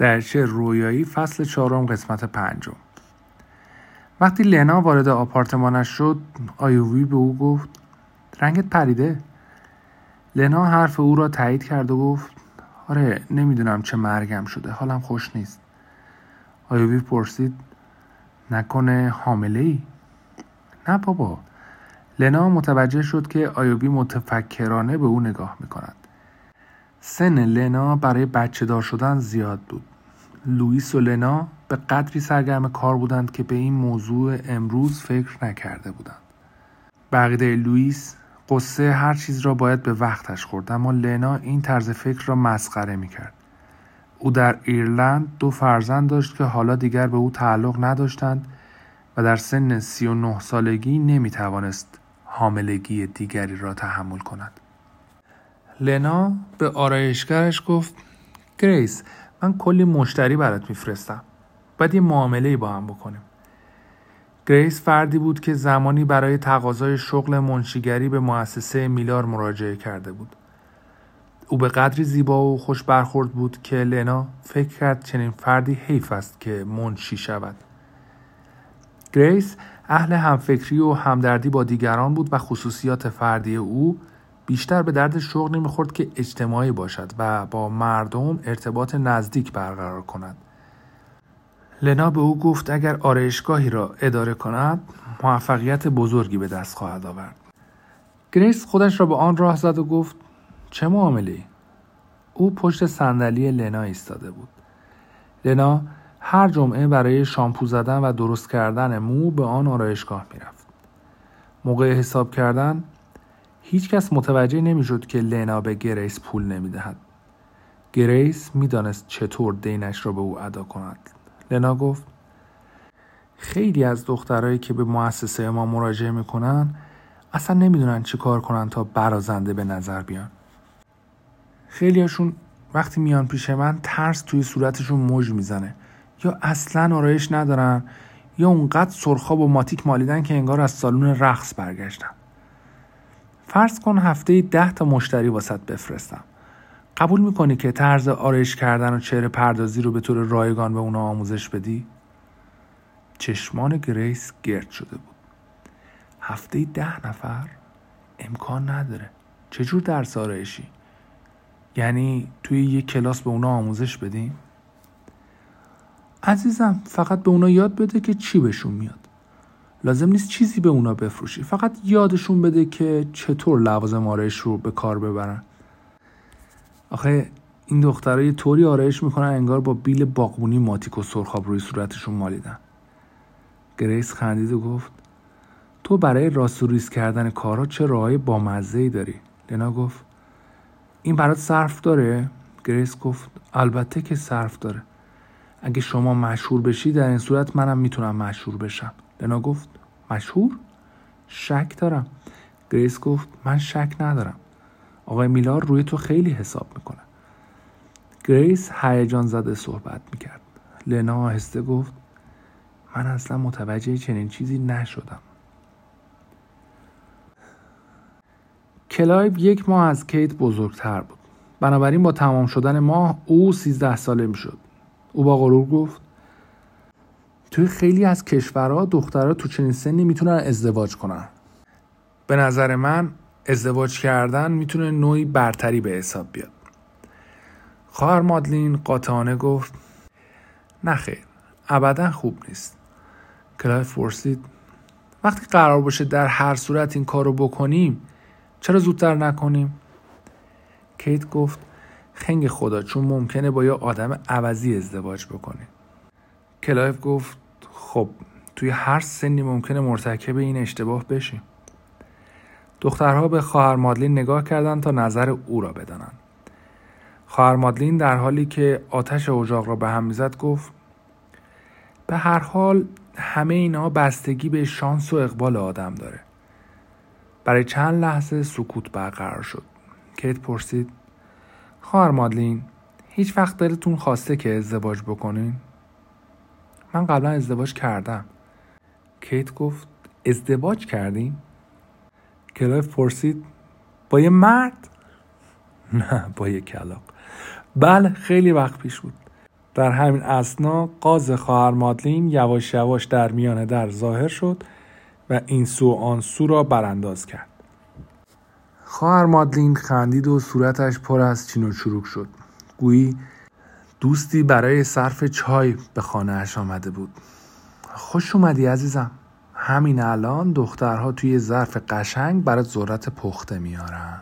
درچه رویایی فصل چهارم قسمت پنجم. وقتی لنا وارد آپارتمانش شد آیووی به او گفت رنگت پریده؟ لنا حرف او را تایید کرد و گفت آره نمی‌دونم چه مرگم شده حالم خوش نیست. آیووی پرسید نکنه حامله ای؟ نه بابا. لنا متوجه شد که آیوبی متفکرانه به او نگاه می‌کند. سن لنا برای بچه دار شدن زیاد بود. لوئیس و لنا به قدری سرگرم کار بودند که به این موضوع امروز فکر نکرده بودند. بقیده لوئیس قصه هر چیز را باید به وقتش خورد اما لنا این طرز فکر را مسخره می‌کرد. او در ایرلند دو فرزند داشت که حالا دیگر به او تعلق نداشتند و در سن سی و نه سالگی نمی توانست حاملگی دیگری را تحمل کند. لنا به آرایشگرش گفت گریس من کلی مشتری برات میفرستم. باید یه معامله با هم بکنیم. گریس فردی بود که زمانی برای تقاضای شغل منشیگری به مؤسسه میلار مراجعه کرده بود. او به قدری زیبا و خوش برخورد بود که لنا فکر کرد چنین فردی حیف است که منشی شود. گریس اهل همفکری و همدردی با دیگران بود و خصوصیات فردی او بیشتر به درد شغل نمی‌خورد که اجتماعی باشد و با مردم ارتباط نزدیک برقرار کند. لنا به او گفت اگر آرایشگاهی را اداره کند موفقیت بزرگی به دست خواهد آورد. گریس خودش را به آن راه زد و گفت چه معامله او پشت صندلی لنا ایستاده بود. لنا هر جمعه برای شامپو زدن و درست کردن مو به آن آرایشگاه می‌رفت. موقع حساب کردن هیچ کس متوجه نمی‌شد که لنا به گریس پول نمی‌دهد. گریس می‌دانست چطور دینش را به او ادا کند. لنا گفت خیلی از دخترایی که به مؤسسه ما مراجعه می‌کنن اصلا نمی‌دونن چی کار کنن تا برازنده به نظر بیان. خیلیاشون وقتی میان پیش من ترس توی صورتشون موج می‌زنه یا اصلا آرایش ندارن یا اونقدر سرخاب و ماتیک مالیدن که انگار از سالون رقص برگشتن فرض کن هفته ده تا مشتری واسط بفرستم قبول می‌کنی که طرز آرایش کردن و چهره پردازی رو به طور رایگان به اونا آموزش بدی؟ چشمان گریس گرد شده بود هفته ده نفر؟ امکان نداره چجور درس آرایشی؟ یعنی توی یه کلاس به اونا آموزش بدیم؟ عزیزم فقط به اونا یاد بده که چی بهشون میاد لازم نیست چیزی به اونا بفروشی. فقط یادشون بده که چطور لوازم آرایش رو به کار ببرن. آخه این دخترها یه طوری آرایش می‌کنن انگار با بیل باقبونی ماتیک و سرخاب روی صورتشون مالیدن. گریس خندید و گفت تو برای راست کردن کارها چه راههای بامزه ای داری؟ لنا گفت این برات صرف داره؟ گریس گفت البته که صرف داره. اگه شما مشهور بشی در این صورت منم می‌تونم مشهور بشم. لنا گفت مشهور؟ شک دارم. گریس گفت من شک ندارم. آقای میلار روی تو خیلی حساب می‌کنه. گریس هیجان زده صحبت می‌کرد. لنا آهسته گفت من اصلا متوجه چنین چیزی نشدم. کلایب یک ماه از کیت بزرگتر بود. بنابراین با تمام شدن ماه او سیزده ساله می‌شد. او با غرور گفت توی خیلی از کشورها دخترها تو چنین سنی می‌تونن ازدواج کنن. به نظر من ازدواج کردن می‌تونه نوعی برتری به حساب بیاد. خواهر مادلین قاطعانه گفت نه خیر ابدا خوب نیست. کلایف پرسید وقتی قرار باشه در هر صورت این کار رو بکنیم چرا زودتر نکنیم؟ کیت گفت خنگ خدا چون ممکنه با یه آدم عوضی ازدواج بکنه کلایف گفت خب توی هر سنی ممکنه مرتکب این اشتباه بشیم دخترها به خواهر مادلین نگاه کردند تا نظر او را بدانند. خواهر مادلین در حالی که آتش اجاق را به هم می‌زد گفت به هر حال همه اینا بستگی به شانس و اقبال آدم داره. برای چند لحظه سکوت برقرار شد. کیت پرسید خواهر مادلین هیچ وقت دلتون خواسته که ازدواج بکنین؟ من قبلا ازدواج کردم. کیت گفت ازدواج کردین؟ کلایف پرسید با یه مرد؟ نه با یه کلاغ بله خیلی وقت پیش بود. در همین اثنا غاز خواهر مادلین یواش یواش در میانه در ظاهر شد و این سو آن سو را برانداز کرد. خواهر مادلین خندید و صورتش پر از چین و چروک شد. گویی دوستی برای صرف چای به خانهاش آمده بود. خوش اومدی عزیزم. همین الان دخترها توی ظرف قشنگ برای ذرت پخته میارن.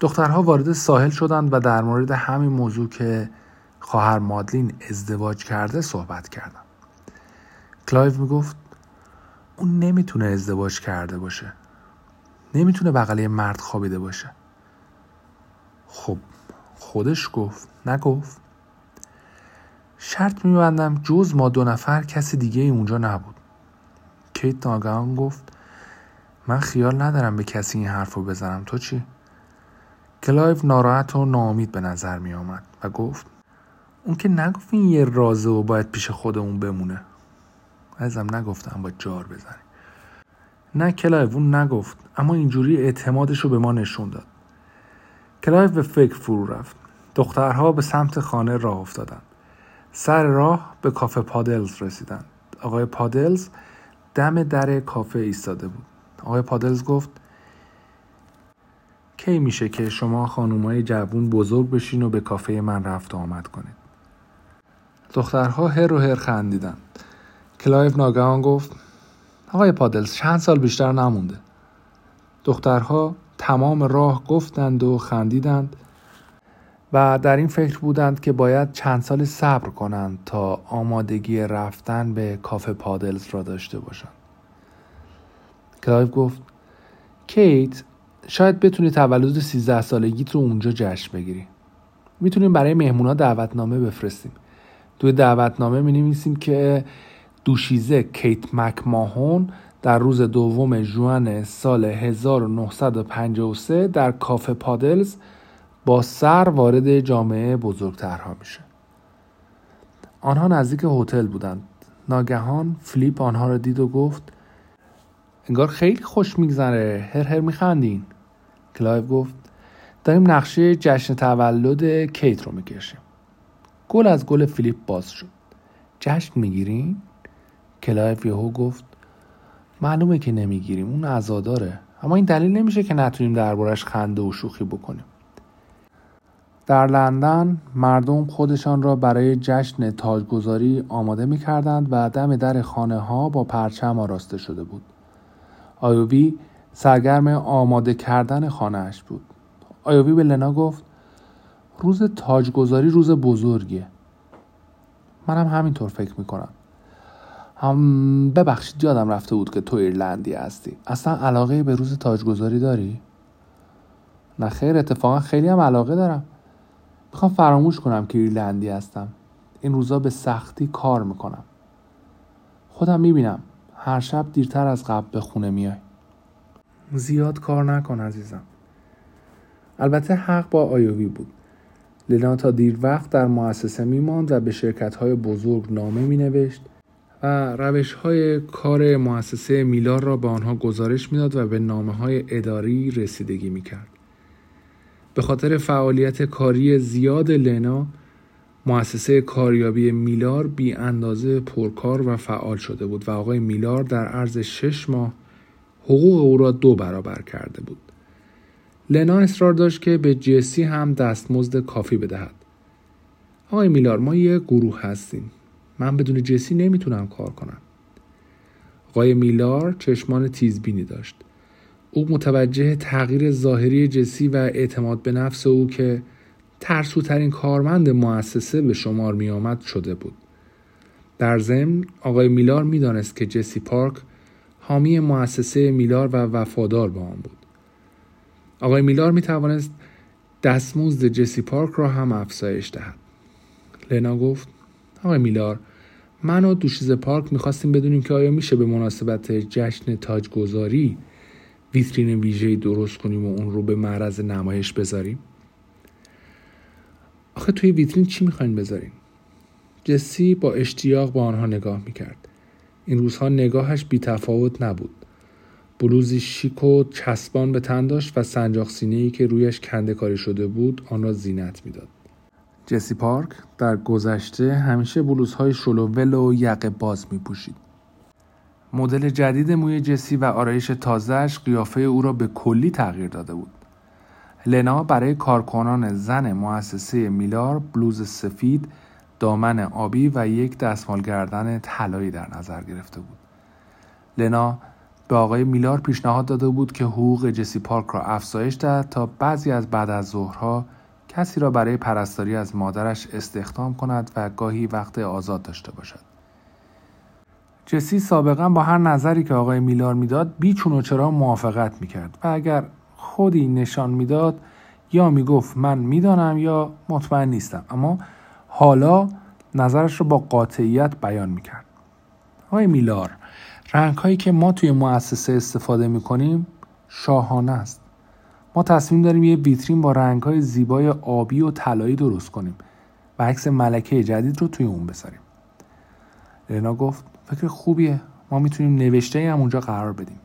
دخترها وارد ساحل شدند و در مورد همین موضوع که خواهر مادلین ازدواج کرده صحبت کردن. کلایو می‌گفت اون نمی‌تونه ازدواج کرده باشه. نمی‌تونه بغل مرد خوابیده باشه. خب خودش گفت نگفت. شرط میبندم جز ما دو نفر کسی دیگه اونجا نبود. کیت ناگهان گفت من خیال ندارم به کسی این حرف رو بزنم. تو چی؟ کلایف ناراحت و ناامید به نظر می آمد و گفت اون که نگفت این یه رازه و باید پیش خودمون بمونه. ازم نگفتم با جار بزنی. نه کلایف اون نگفت اما اینجوری اعتمادش رو به ما نشون داد. کلایف به فکر فرو رفت. دخترها به سمت خانه راه افتادند. سر راه به کافه پادلز رسیدند. آقای پادلز دم در کافه ایستاده بود. آقای پادلز گفت کی میشه که شما خانومای جوون بزرگ بشین و به کافه من رفت و آمد کنید؟ دخترها هر و هر خندیدن کلایف ناگهان گفت آقای پادلز چند سال بیشتر نمونده. دخترها تمام راه گفتند و خندیدند و در این فکر بودند که باید چند سال صبر کنند تا آمادگی رفتن به کافه پادلز را داشته باشند. کلایف گفت کیت شاید بتونی تولد 13 سالگیت رو اونجا جشن بگیری. می‌تونیم برای مهمونا دعوتنامه بفرستیم. توی دعوتنامه می نویسیم که دوشیزه کیت مکماهون در روز دوم ژوئن سال 1953 در کافه پادلز با سر وارد جامعه بزرگترها میشه. آنها نزدیک هتل بودند. ناگهان فلیپ آنها را دید و گفت انگار خیلی خوش میگذره. هر هر میخندین. کلایف گفت داریم نقشه جشن تولد کیت رو می‌کشیم. گل از گل فلیپ باز شد. جشن می‌گیرین؟ کلایف یهو گفت معلومه که نمی‌گیریم اون عزاداره اما این دلیل نمیشه که نتونیم دربارش خنده و شوخی بکنیم در لندن مردم خودشان را برای جشن تاجگذاری آماده می کردند و دم در خانه ها با پرچم آراسته شده بود. آیوبی سرگرم آماده کردن خانهاش بود. آیوبی به لنا گفت روز تاجگذاری روز بزرگیه. منم همینطور فکر می کنم. هم ببخشید یادم رفته بود که تو ایرلندی هستی. اصلا علاقه به روز تاجگذاری داری؟ نه خیر اتفاقا خیلی هم علاقه دارم. می‌خوام فراموش کنم که ایرلندی هستم این روزا به سختی کار می‌کنم خودم می‌بینم هر شب دیرتر از قبل به خونه میای زیاد کار نکن عزیزم البته حق با آیوی بود لینا تا دیر وقت در مؤسسه میماند و به شرکت های بزرگ نامه می نوشت و روش های کار مؤسسه میلار را به آنها گزارش می‌داد و به نامه های اداری رسیدگی می کرد. به خاطر فعالیت کاری زیاد لنا مؤسسه کاریابی میلار بی اندازه پرکار و فعال شده بود و آقای میلار در عرض شش ماه حقوق او را دو برابر کرده بود. لنا اصرار داشت که به جسی هم دستمزد کافی بدهد. آقای میلار ما یه گروه هستیم. من بدون جسی نمی‌تونم کار کنم. آقای میلار چشمان تیزبینی داشت. او متوجه تغییر ظاهری جسی و اعتماد به نفس او که ترسوترین کارمند مؤسسه به شمار می آمد شده بود. در ضمن آقای میلار می‌دانست که جسی پارک حامی مؤسسه میلار و وفادار به آن بود. آقای میلار می توانست دستمزد جسی پارک را هم افزایش دهد. لنا گفت آقای میلار من و دوشیز پارک می‌خواستیم بدونیم که آیا میشه به مناسبت جشن تاجگذاری ویترین ویژه‌ای درست کنیم و اون رو به معرض نمایش بذاریم؟ آخه توی ویترین چی می‌خواین بذاریم جسی با اشتیاق با آنها نگاه می‌کرد. این روزها نگاهش بی تفاوت نبود. بلوزی شیک و چسبان به تن داشت و سنجاق سینه ای که رویش کنده کاری شده بود آن را زینت می‌داد. جسی پارک در گذشته همیشه بلوزهای شلوول و یقه باز می پوشید. مدل جدید موی جسی و آرایش تازهش قیافه او را به کلی تغییر داده بود. لنا برای کارکنان زن مؤسسه میلار بلوز سفید، دامن آبی و یک دستمال گردن طلایی در نظر گرفته بود. لنا به آقای میلار پیشنهاد داده بود که حقوق جسی پارک را افزایش دهد تا بعضی از بعد از ظهرها کسی را برای پرستاری از مادرش استخدام کند و گاهی وقت آزاد داشته باشد. جسی سابقا با هر نظری که آقای میلار می‌داد بیچون و چرا موافقت می‌کرد و اگر خودی نشان می‌داد یا می‌گفت من می‌دانم یا مطمئن نیستم. اما حالا نظرش را با قاطعیت بیان می‌کرد. آقای میلار رنگ هایی که ما توی مؤسسه استفاده می‌کنیم شاهانه است. ما تصمیم داریم یه ویترین با رنگ های زیبای آبی و طلایی درست کنیم و عکس ملکه جدید رو توی اون بذاریم. لنا گفت فکر خوبیه. ما می‌تونیم نوشته هم اونجا قرار بدیم.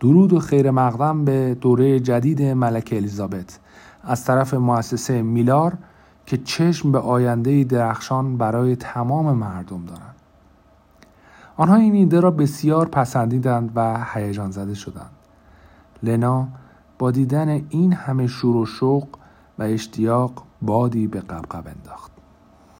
درود و خیر مقدم به دوره جدید ملکه الیزابت. از طرف مؤسسه میلار که چشم به آینده درخشان برای تمام مردم دارند آنها این ایده را بسیار پسندیدند و هیجان زده شدند. لنا با دیدن این همه شور و شوق و اشتیاق بادی به قبقب انداخت.